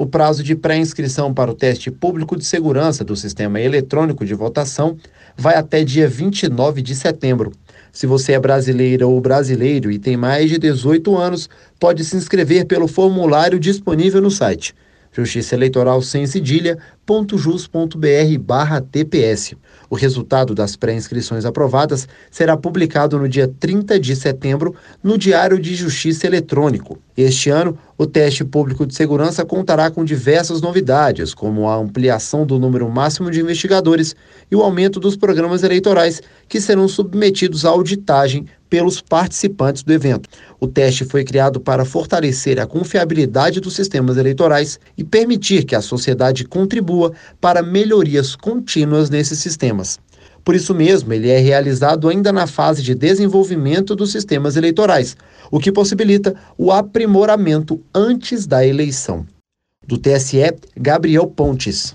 O prazo de pré-inscrição para o teste público de segurança do sistema eletrônico de votação vai até dia 29 de setembro. Se você é brasileira ou brasileiro e tem mais de 18 anos, pode se inscrever pelo formulário disponível no site Justiça Eleitoral sem cedilha.jus.br/tps. O resultado das pré-inscrições aprovadas será publicado no dia 30 de setembro no Diário de Justiça Eletrônico. Este ano, o teste público de segurança contará com diversas novidades, como a ampliação do número máximo de investigadores e o aumento dos programas eleitorais que serão submetidos à auditagem pelos participantes do evento. O teste foi criado para fortalecer a confiabilidade dos sistemas eleitorais e permitir que a sociedade contribua para melhorias contínuas nesses sistemas. Por isso mesmo, ele é realizado ainda na fase de desenvolvimento dos sistemas eleitorais, o que possibilita o aprimoramento antes da eleição. Do TSE, Gabriel Pontes.